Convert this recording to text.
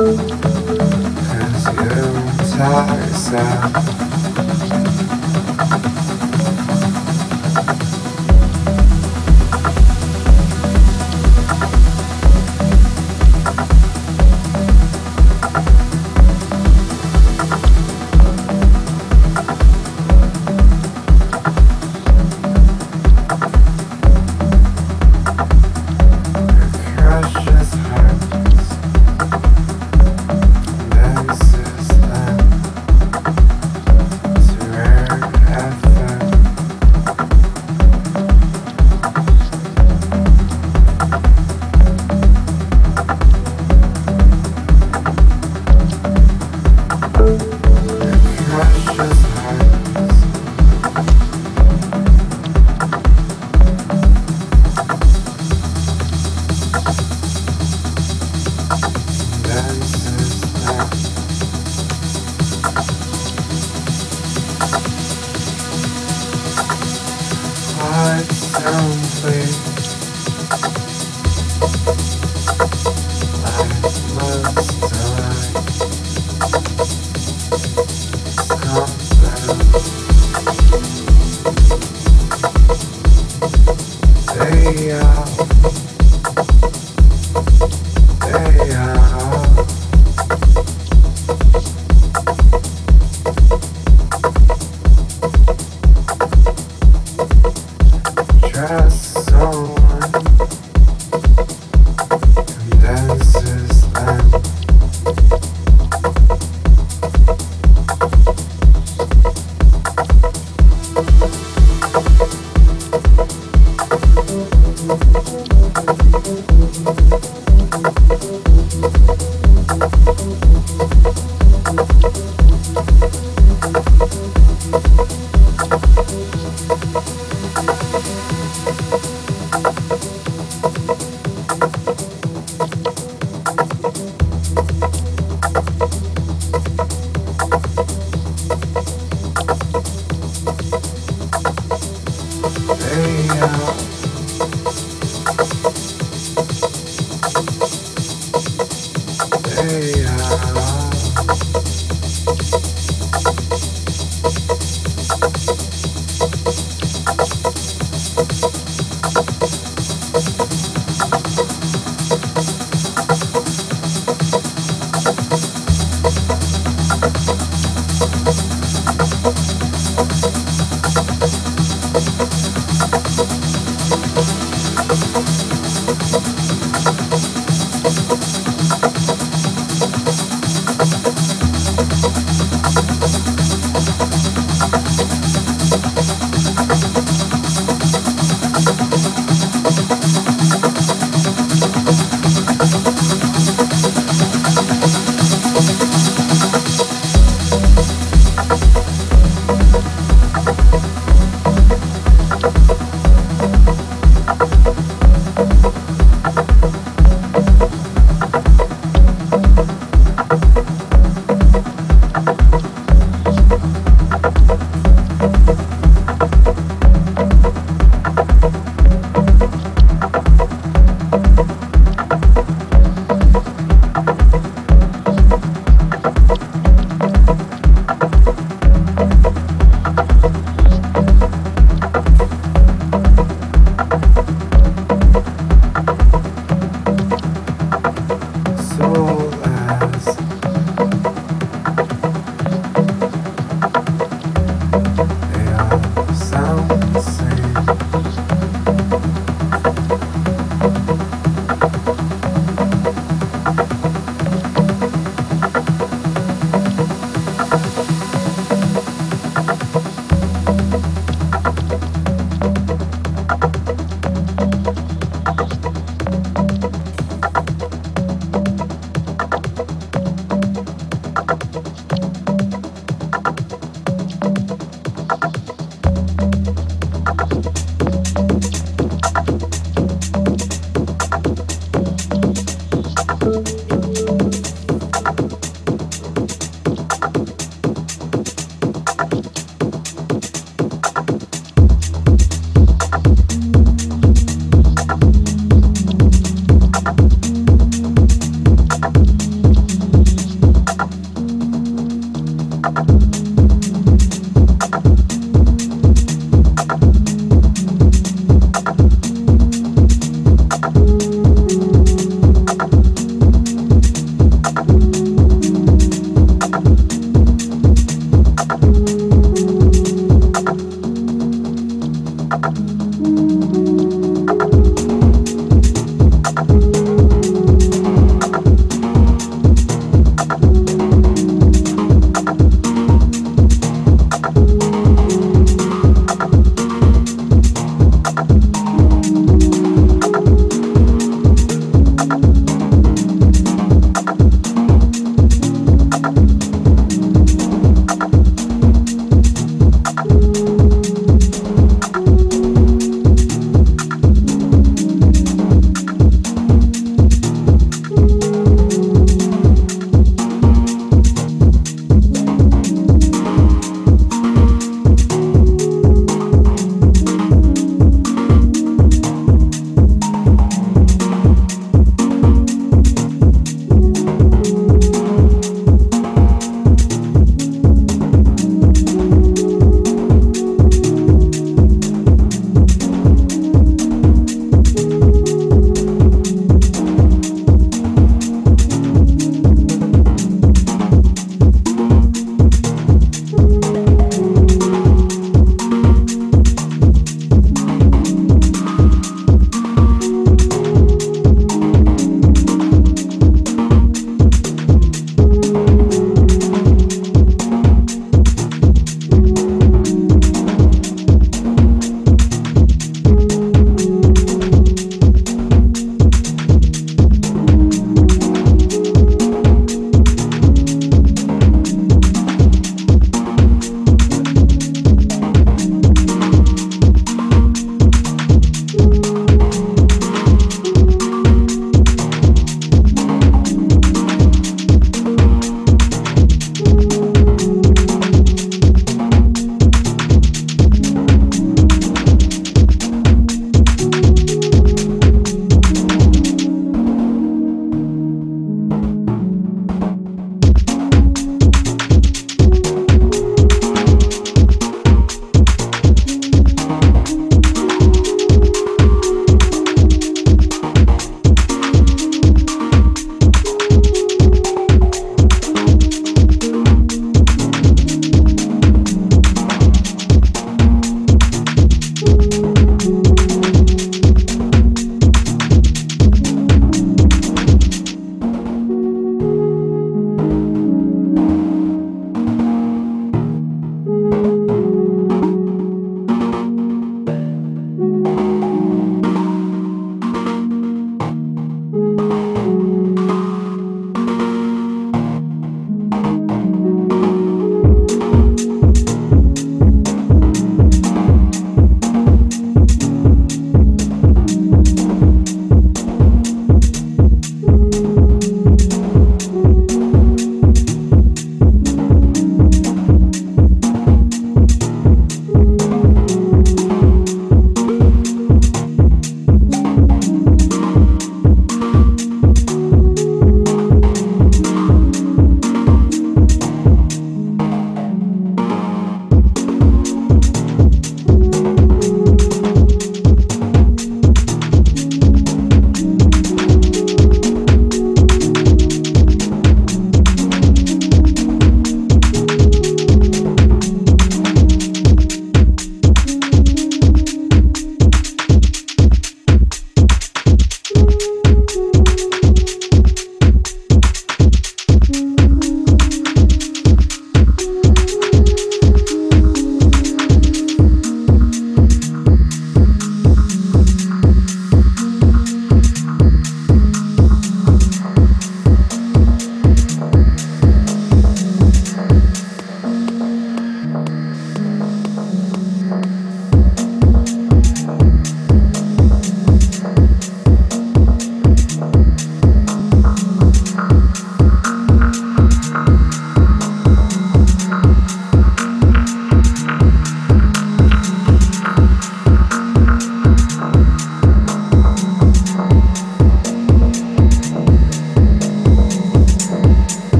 Cause you're tiresome Thank you.